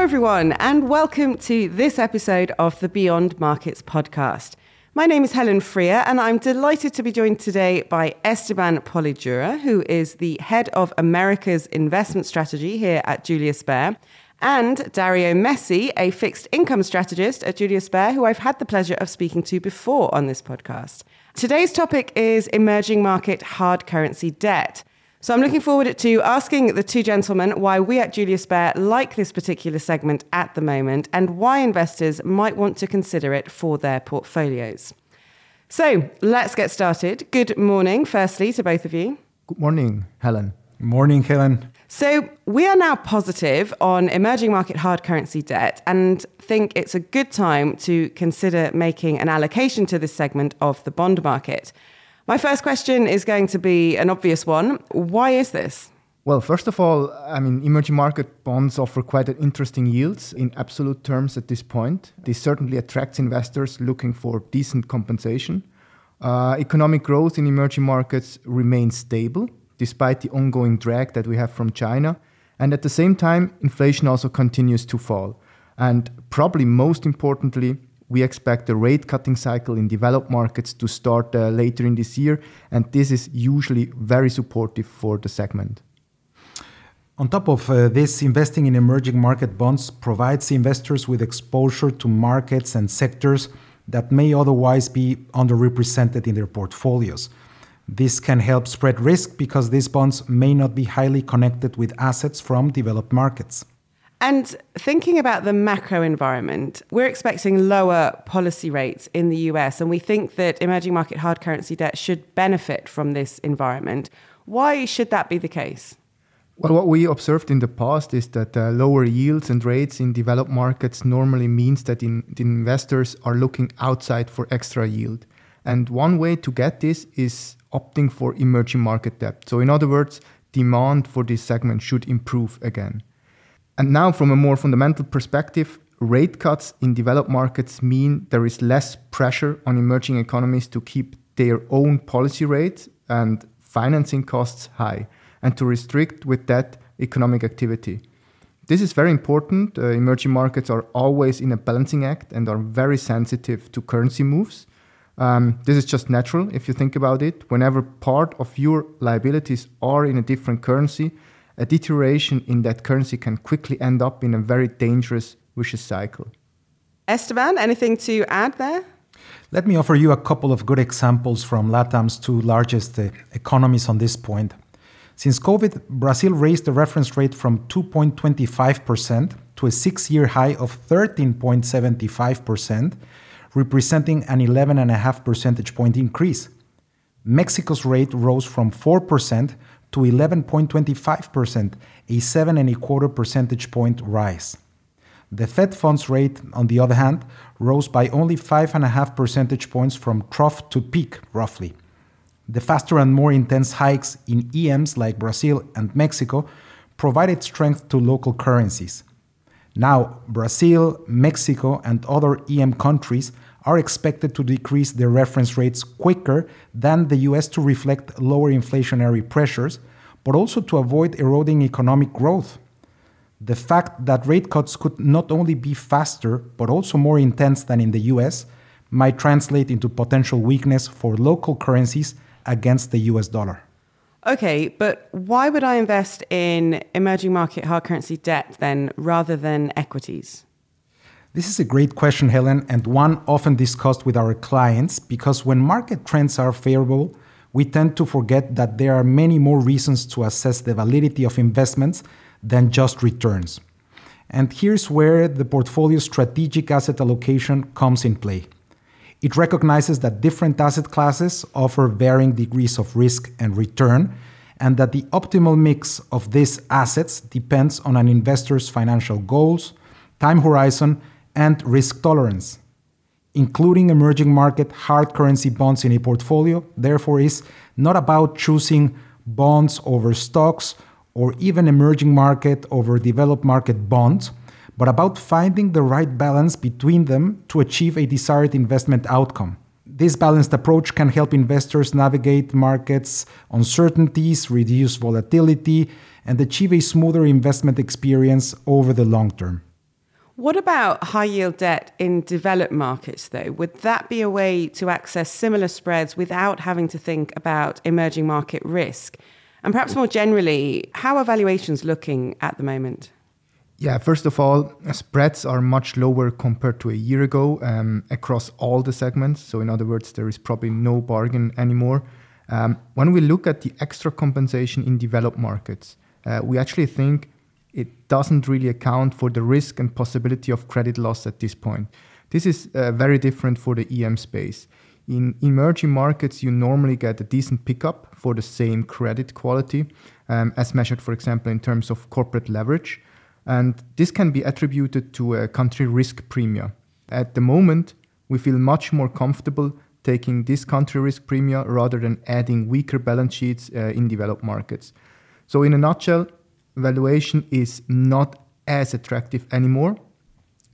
Hello, everyone, and welcome to this episode of the Beyond Markets podcast. My name is Helen Freer, and I'm delighted to be joined today by Esteban Polidura, who is the head of America's investment strategy here at Julius Baer and Dario Messi, a fixed income strategist at Julius Baer, who I've had the pleasure of speaking to before on this podcast. Today's topic is emerging market hard currency debt. So I'm looking forward to asking the two gentlemen why we at Julius Baer like this particular segment at the moment and why investors might want to consider it for their portfolios. So let's get started. Good morning, firstly, to both of you. Good morning, Helen. Morning, Helen. So, we are now positive on emerging market hard currency debt and think it's a good time to consider making an allocation to this segment of the bond market. My first question is going to be an obvious one. Why is this? Well, first of all, I mean, emerging market bonds offer quite an interesting yields in absolute terms at this point. This certainly attracts investors looking for decent compensation. Uh, economic growth in emerging markets remains stable despite the ongoing drag that we have from China. And at the same time, inflation also continues to fall. And probably most importantly, we expect the rate cutting cycle in developed markets to start uh, later in this year. And this is usually very supportive for the segment. On top of uh, this, investing in emerging market bonds provides investors with exposure to markets and sectors that may otherwise be underrepresented in their portfolios. This can help spread risk because these bonds may not be highly connected with assets from developed markets. And thinking about the macro environment, we're expecting lower policy rates in the US, and we think that emerging market hard currency debt should benefit from this environment. Why should that be the case? Well, what we observed in the past is that uh, lower yields and rates in developed markets normally means that in, the investors are looking outside for extra yield. And one way to get this is opting for emerging market debt. So, in other words, demand for this segment should improve again. And now, from a more fundamental perspective, rate cuts in developed markets mean there is less pressure on emerging economies to keep their own policy rates and financing costs high and to restrict with that economic activity. This is very important. Uh, emerging markets are always in a balancing act and are very sensitive to currency moves. Um, this is just natural if you think about it. Whenever part of your liabilities are in a different currency, a deterioration in that currency can quickly end up in a very dangerous vicious cycle. Esteban, anything to add there? Let me offer you a couple of good examples from LATAM's two largest uh, economies on this point. Since COVID, Brazil raised the reference rate from 2.25% to a six year high of 13.75% representing an 11.5 percentage point increase. Mexico's rate rose from 4% to 11.25%, a 7.25 percentage point rise. The Fed funds rate, on the other hand, rose by only 5.5 percentage points from trough to peak, roughly. The faster and more intense hikes in EMs like Brazil and Mexico provided strength to local currencies. Now, Brazil, Mexico, and other EM countries are expected to decrease their reference rates quicker than the US to reflect lower inflationary pressures, but also to avoid eroding economic growth. The fact that rate cuts could not only be faster, but also more intense than in the US, might translate into potential weakness for local currencies against the US dollar. Okay, but why would I invest in emerging market hard currency debt then rather than equities? This is a great question, Helen, and one often discussed with our clients because when market trends are favorable, we tend to forget that there are many more reasons to assess the validity of investments than just returns. And here's where the portfolio strategic asset allocation comes in play. It recognizes that different asset classes offer varying degrees of risk and return, and that the optimal mix of these assets depends on an investor's financial goals, time horizon, and risk tolerance. Including emerging market hard currency bonds in a portfolio, therefore, is not about choosing bonds over stocks or even emerging market over developed market bonds, but about finding the right balance between them to achieve a desired investment outcome. This balanced approach can help investors navigate markets uncertainties, reduce volatility, and achieve a smoother investment experience over the long term. What about high yield debt in developed markets, though? Would that be a way to access similar spreads without having to think about emerging market risk? And perhaps more generally, how are valuations looking at the moment? Yeah, first of all, spreads are much lower compared to a year ago um, across all the segments. So, in other words, there is probably no bargain anymore. Um, when we look at the extra compensation in developed markets, uh, we actually think it doesn't really account for the risk and possibility of credit loss at this point. This is uh, very different for the EM space. In emerging markets, you normally get a decent pickup for the same credit quality, um, as measured, for example, in terms of corporate leverage. And this can be attributed to a country risk premium. At the moment, we feel much more comfortable taking this country risk premium rather than adding weaker balance sheets uh, in developed markets. So, in a nutshell, valuation is not as attractive anymore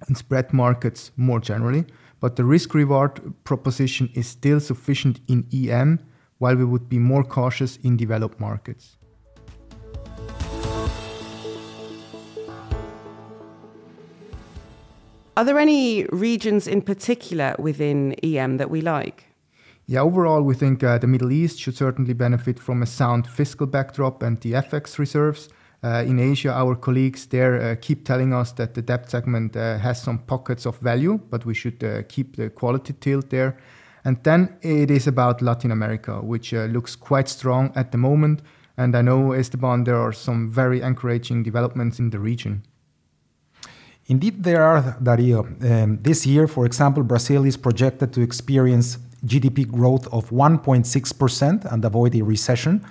in spread markets more generally, but the risk reward proposition is still sufficient in EM, while we would be more cautious in developed markets. Are there any regions in particular within EM that we like? Yeah, overall, we think uh, the Middle East should certainly benefit from a sound fiscal backdrop and the FX reserves. Uh, in Asia, our colleagues there uh, keep telling us that the debt segment uh, has some pockets of value, but we should keep the quality tilt there. And then it is about Latin America, which looks quite strong at the moment. And I know, Esteban, there are some very encouraging developments in the region. Indeed, there are, Dario. Um, this year, for example, Brazil is projected to experience GDP growth of 1.6% and avoid a recession,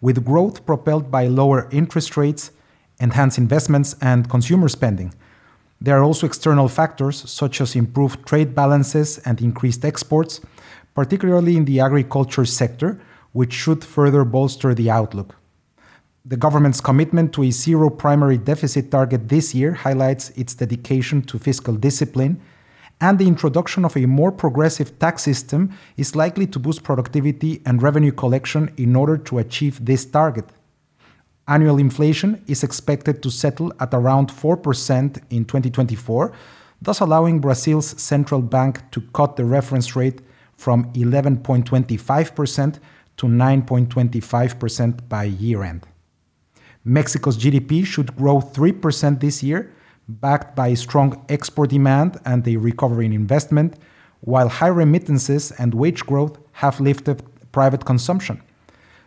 with growth propelled by lower interest rates, enhanced investments, and consumer spending. There are also external factors such as improved trade balances and increased exports, particularly in the agriculture sector, which should further bolster the outlook. The government's commitment to a zero primary deficit target this year highlights its dedication to fiscal discipline, and the introduction of a more progressive tax system is likely to boost productivity and revenue collection in order to achieve this target. Annual inflation is expected to settle at around 4% in 2024, thus allowing Brazil's central bank to cut the reference rate from 11.25% to 9.25% by year end. Mexico's GDP should grow 3% this year, backed by strong export demand and a recovery in investment, while high remittances and wage growth have lifted private consumption.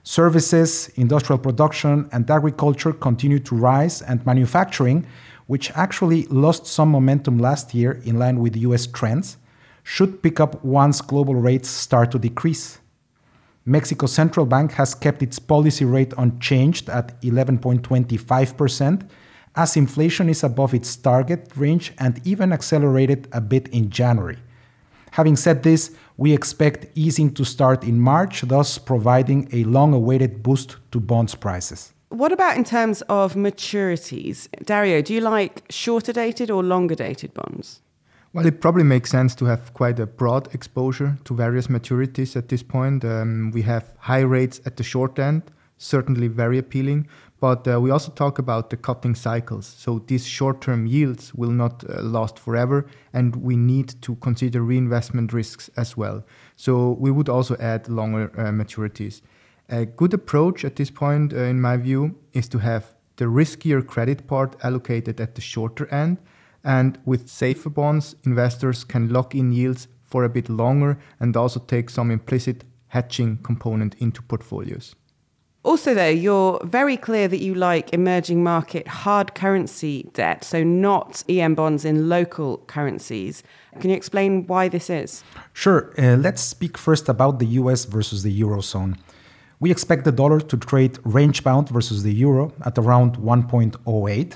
Services, industrial production, and agriculture continue to rise, and manufacturing, which actually lost some momentum last year in line with US trends, should pick up once global rates start to decrease. Mexico's central bank has kept its policy rate unchanged at 11.25%, as inflation is above its target range and even accelerated a bit in January. Having said this, we expect easing to start in March, thus providing a long awaited boost to bonds prices. What about in terms of maturities? Dario, do you like shorter dated or longer dated bonds? Well, it probably makes sense to have quite a broad exposure to various maturities at this point. Um, we have high rates at the short end, certainly very appealing, but uh, we also talk about the cutting cycles. So these short term yields will not uh, last forever, and we need to consider reinvestment risks as well. So we would also add longer uh, maturities. A good approach at this point, uh, in my view, is to have the riskier credit part allocated at the shorter end and with safer bonds, investors can lock in yields for a bit longer and also take some implicit hedging component into portfolios. Also, though, you're very clear that you like emerging market hard currency debt, so not EM bonds in local currencies. Can you explain why this is? Sure. Uh, let's speak first about the US versus the Eurozone. We expect the dollar to trade range bound versus the euro at around 1.08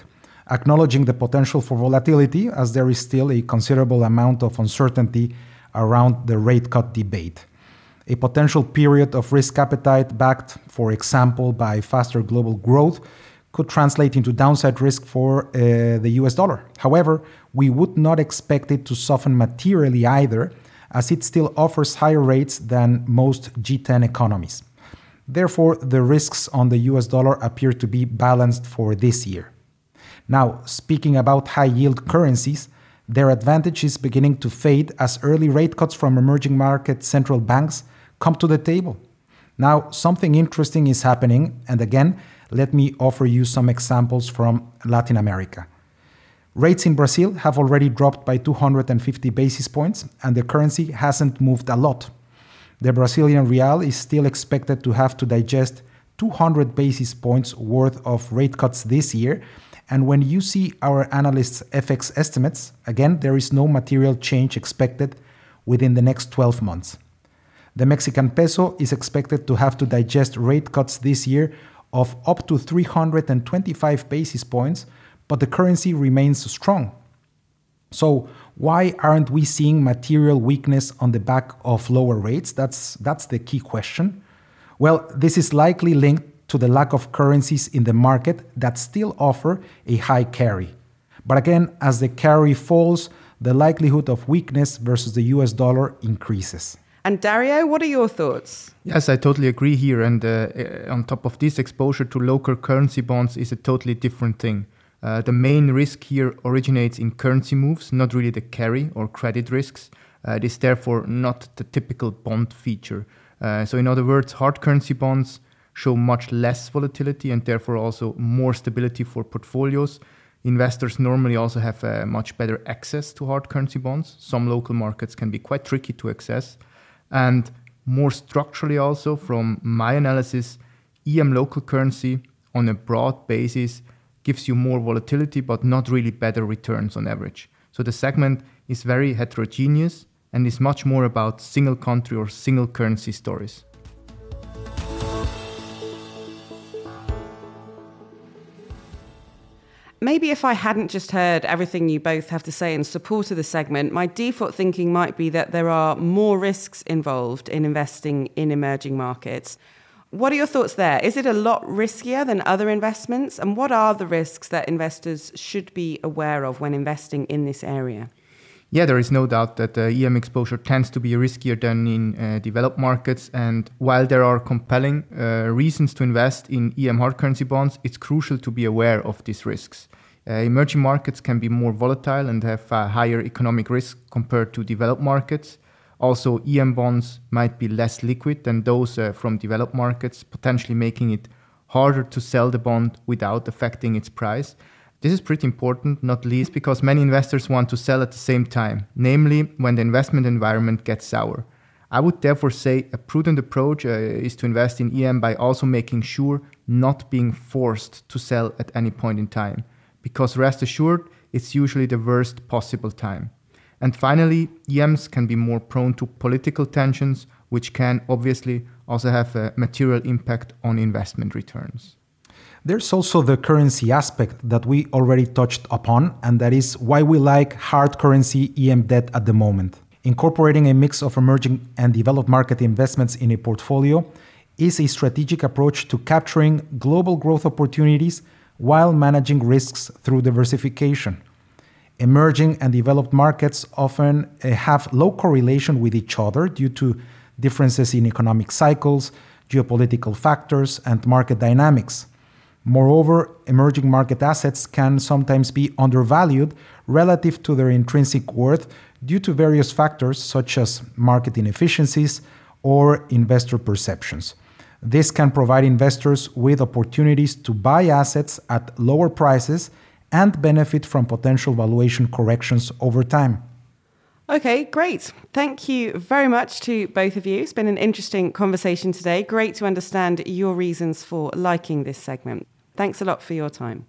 acknowledging the potential for volatility as there is still a considerable amount of uncertainty around the rate cut debate. A potential period of risk appetite, backed, for example, by faster global growth, could translate into downside risk for uh, the US dollar. However, we would not expect it to soften materially either, as it still offers higher rates than most G10 economies. Therefore, the risks on the US dollar appear to be balanced for this year. Now, speaking about high yield currencies, their advantage is beginning to fade as early rate cuts from emerging market central banks come to the table. Now, something interesting is happening, and again, let me offer you some examples from Latin America. Rates in Brazil have already dropped by 250 basis points, and the currency hasn't moved a lot. The Brazilian real is still expected to have to digest 200 basis points worth of rate cuts this year. And when you see our analysts' FX estimates, again, there is no material change expected within the next 12 months. The Mexican peso is expected to have to digest rate cuts this year of up to 325 basis points, but the currency remains strong. So, why aren't we seeing material weakness on the back of lower rates? That's, that's the key question. Well, this is likely linked to the lack of currencies in the market that still offer a high carry. But again, as the carry falls, the likelihood of weakness versus the US dollar increases. And Dario, what are your thoughts? Yes, I totally agree here. And uh, uh, on top of this, exposure to local currency bonds is a totally different thing. Uh, the main risk here originates in currency moves, not really the carry or credit risks. Uh, it is therefore not the typical bond feature. Uh, so, in other words, hard currency bonds show much less volatility and therefore also more stability for portfolios. Investors normally also have uh, much better access to hard currency bonds. Some local markets can be quite tricky to access. And more structurally, also from my analysis, EM local currency on a broad basis gives you more volatility, but not really better returns on average. So the segment is very heterogeneous and is much more about single country or single currency stories. Maybe if I hadn't just heard everything you both have to say in support of the segment, my default thinking might be that there are more risks involved in investing in emerging markets. What are your thoughts there? Is it a lot riskier than other investments? And what are the risks that investors should be aware of when investing in this area? Yeah, there is no doubt that uh, EM exposure tends to be riskier than in uh, developed markets. And while there are compelling uh, reasons to invest in EM hard currency bonds, it's crucial to be aware of these risks. Uh, emerging markets can be more volatile and have higher economic risk compared to developed markets. Also, EM bonds might be less liquid than those uh, from developed markets, potentially making it harder to sell the bond without affecting its price. This is pretty important, not least because many investors want to sell at the same time, namely when the investment environment gets sour. I would therefore say a prudent approach uh, is to invest in EM by also making sure not being forced to sell at any point in time, because rest assured, it's usually the worst possible time. And finally, EMs can be more prone to political tensions, which can obviously also have a material impact on investment returns. There's also the currency aspect that we already touched upon, and that is why we like hard currency EM debt at the moment. Incorporating a mix of emerging and developed market investments in a portfolio is a strategic approach to capturing global growth opportunities while managing risks through diversification. Emerging and developed markets often eh, have low correlation with each other due to differences in economic cycles, geopolitical factors, and market dynamics. Moreover, emerging market assets can sometimes be undervalued relative to their intrinsic worth due to various factors such as market inefficiencies or investor perceptions. This can provide investors with opportunities to buy assets at lower prices and benefit from potential valuation corrections over time. Okay, great. Thank you very much to both of you. It's been an interesting conversation today. Great to understand your reasons for liking this segment. Thanks a lot for your time.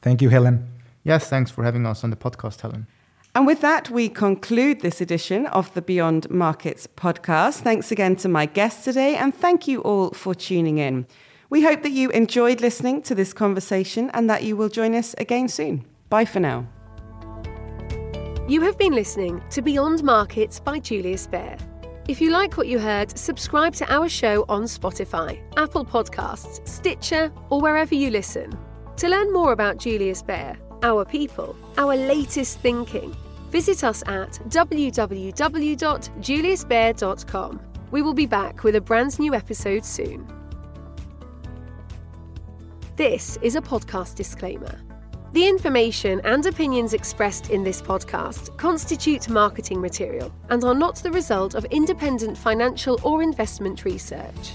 Thank you, Helen. Yes, thanks for having us on the podcast, Helen. And with that, we conclude this edition of the Beyond Markets podcast. Thanks again to my guests today, and thank you all for tuning in. We hope that you enjoyed listening to this conversation and that you will join us again soon. Bye for now. You have been listening to Beyond Markets by Julius Baer. If you like what you heard, subscribe to our show on Spotify, Apple Podcasts, Stitcher, or wherever you listen. To learn more about Julius Baer, our people, our latest thinking, visit us at www.juliusbaer.com. We will be back with a brand new episode soon. This is a podcast disclaimer. The information and opinions expressed in this podcast constitute marketing material and are not the result of independent financial or investment research.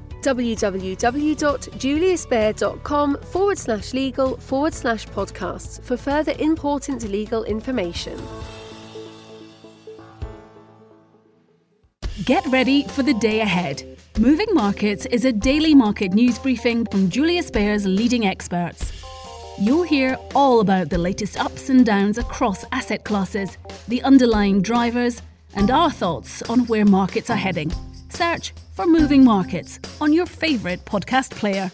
www.juliusbaer.com forward slash legal forward slash podcasts for further important legal information. Get ready for the day ahead. Moving Markets is a daily market news briefing from Julius Baer's leading experts. You'll hear all about the latest ups and downs across asset classes, the underlying drivers, and our thoughts on where markets are heading. Search for Moving Markets on your favourite podcast player.